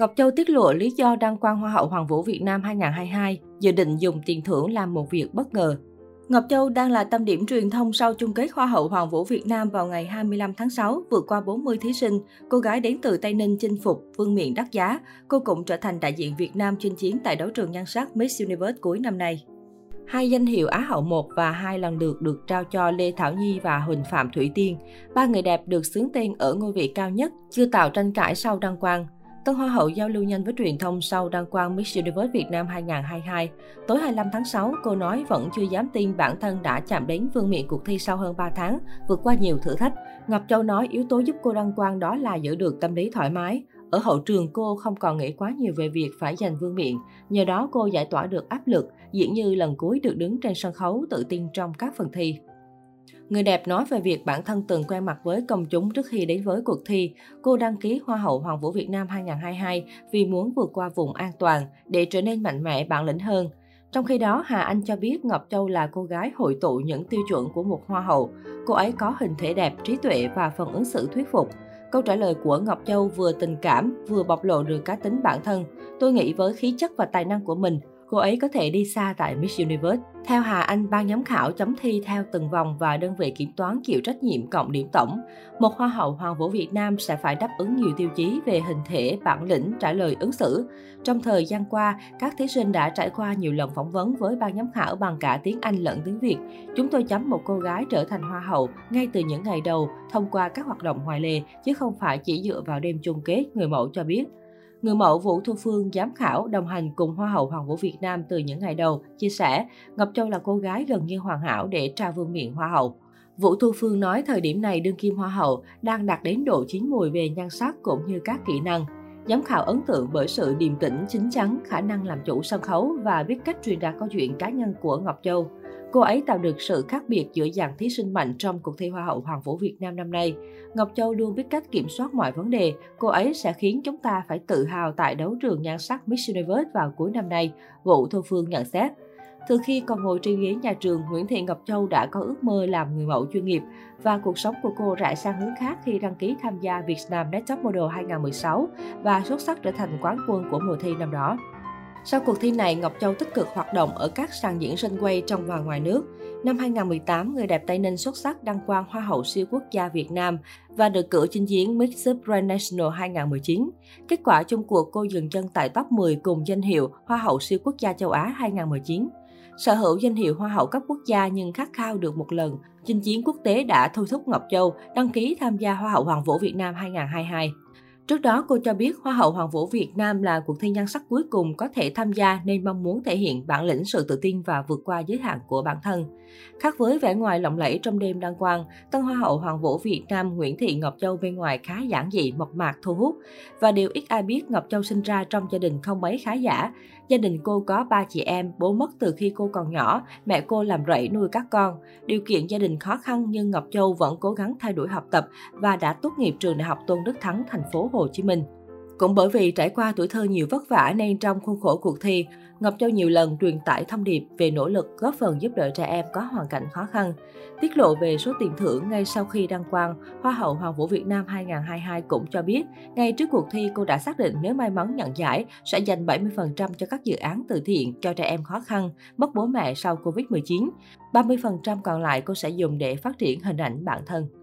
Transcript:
Ngọc Châu tiết lộ lý do đăng quang Hoa hậu Hoàng vũ Việt Nam 2022, dự định dùng tiền thưởng làm một việc bất ngờ. Ngọc Châu đang là tâm điểm truyền thông sau chung kết Hoa hậu Hoàng vũ Việt Nam vào ngày 25 tháng 6, vượt qua 40 thí sinh. Cô gái đến từ Tây Ninh chinh phục, vương miện đắt giá. Cô cũng trở thành đại diện Việt Nam chinh chiến tại đấu trường nhan sắc Miss Universe cuối năm nay. Hai danh hiệu Á hậu 1 và hai lần lượt được trao cho Lê Thảo Nhi và Huỳnh Phạm Thủy Tiên. Ba người đẹp được xướng tên ở ngôi vị cao nhất, chưa tạo tranh cãi sau đăng quang. Tân Hoa hậu giao lưu nhanh với truyền thông sau đăng quang Miss Universe Việt Nam 2022. Tối 25 tháng 6, cô nói vẫn chưa dám tin bản thân đã chạm đến vương miện cuộc thi sau hơn 3 tháng, vượt qua nhiều thử thách. Ngọc Châu nói yếu tố giúp cô đăng quang đó là giữ được tâm lý thoải mái. Ở hậu trường cô không còn nghĩ quá nhiều về việc phải giành vương miện, nhờ đó cô giải tỏa được áp lực, diễn như lần cuối được đứng trên sân khấu tự tin trong các phần thi. Người đẹp nói về việc bản thân từng quen mặt với công chúng trước khi đến với cuộc thi. Cô đăng ký Hoa hậu Hoàng vũ Việt Nam 2022 vì muốn vượt qua vùng an toàn để trở nên mạnh mẽ bản lĩnh hơn. Trong khi đó, Hà Anh cho biết Ngọc Châu là cô gái hội tụ những tiêu chuẩn của một hoa hậu. Cô ấy có hình thể đẹp, trí tuệ và phần ứng xử thuyết phục. Câu trả lời của Ngọc Châu vừa tình cảm, vừa bộc lộ được cá tính bản thân. Tôi nghĩ với khí chất và tài năng của mình, cô ấy có thể đi xa tại Miss Universe. Theo Hà Anh, ban giám khảo chấm thi theo từng vòng và đơn vị kiểm toán chịu trách nhiệm cộng điểm tổng. Một hoa hậu Hoàng vũ Việt Nam sẽ phải đáp ứng nhiều tiêu chí về hình thể, bản lĩnh, trả lời ứng xử. Trong thời gian qua, các thí sinh đã trải qua nhiều lần phỏng vấn với ban giám khảo bằng cả tiếng Anh lẫn tiếng Việt. Chúng tôi chấm một cô gái trở thành hoa hậu ngay từ những ngày đầu thông qua các hoạt động ngoài lề, chứ không phải chỉ dựa vào đêm chung kết, người mẫu cho biết. Người mẫu Vũ Thu Phương giám khảo đồng hành cùng Hoa hậu Hoàng vũ Việt Nam từ những ngày đầu, chia sẻ Ngọc Châu là cô gái gần như hoàn hảo để trao vương miện Hoa hậu. Vũ Thu Phương nói thời điểm này đương kim Hoa hậu đang đạt đến độ chín mùi về nhan sắc cũng như các kỹ năng. Giám khảo ấn tượng bởi sự điềm tĩnh, chín chắn, khả năng làm chủ sân khấu và biết cách truyền đạt câu chuyện cá nhân của Ngọc Châu. Cô ấy tạo được sự khác biệt giữa dàn thí sinh mạnh trong cuộc thi Hoa hậu Hoàng vũ Việt Nam năm nay. Ngọc Châu luôn biết cách kiểm soát mọi vấn đề. Cô ấy sẽ khiến chúng ta phải tự hào tại đấu trường nhan sắc Miss Universe vào cuối năm nay, Vũ Thu Phương nhận xét. Từ khi còn ngồi trên ghế nhà trường, Nguyễn Thị Ngọc Châu đã có ước mơ làm người mẫu chuyên nghiệp và cuộc sống của cô rải sang hướng khác khi đăng ký tham gia Vietnam Next Top Model 2016 và xuất sắc trở thành quán quân của mùa thi năm đó. Sau cuộc thi này, Ngọc Châu tích cực hoạt động ở các sàn diễn sân quay trong và ngoài nước. Năm 2018, người đẹp Tây Ninh xuất sắc đăng quang Hoa hậu siêu quốc gia Việt Nam và được cử chinh chiến Miss Grand National 2019. Kết quả chung cuộc cô dừng chân tại top 10 cùng danh hiệu Hoa hậu siêu quốc gia châu Á 2019. Sở hữu danh hiệu Hoa hậu cấp quốc gia nhưng khát khao được một lần, chinh chiến quốc tế đã thôi thúc Ngọc Châu đăng ký tham gia Hoa hậu Hoàng vũ Việt Nam 2022. Trước đó, cô cho biết Hoa hậu Hoàng vũ Việt Nam là cuộc thi nhan sắc cuối cùng có thể tham gia nên mong muốn thể hiện bản lĩnh sự tự tin và vượt qua giới hạn của bản thân. Khác với vẻ ngoài lộng lẫy trong đêm đăng quang, tân Hoa hậu Hoàng vũ Việt Nam Nguyễn Thị Ngọc Châu bên ngoài khá giản dị, mộc mạc, thu hút. Và điều ít ai biết Ngọc Châu sinh ra trong gia đình không mấy khá giả. Gia đình cô có ba chị em, bố mất từ khi cô còn nhỏ, mẹ cô làm rẫy nuôi các con. Điều kiện gia đình khó khăn nhưng Ngọc Châu vẫn cố gắng thay đổi học tập và đã tốt nghiệp trường Đại học Tôn Đức Thắng, thành phố phố Hồ Chí Minh. Cũng bởi vì trải qua tuổi thơ nhiều vất vả nên trong khuôn khổ cuộc thi, Ngọc Châu nhiều lần truyền tải thông điệp về nỗ lực góp phần giúp đỡ trẻ em có hoàn cảnh khó khăn. Tiết lộ về số tiền thưởng ngay sau khi đăng quang, Hoa hậu Hoàng vũ Việt Nam 2022 cũng cho biết, ngay trước cuộc thi cô đã xác định nếu may mắn nhận giải sẽ dành 70% cho các dự án từ thiện cho trẻ em khó khăn, mất bố mẹ sau Covid-19. 30% còn lại cô sẽ dùng để phát triển hình ảnh bản thân.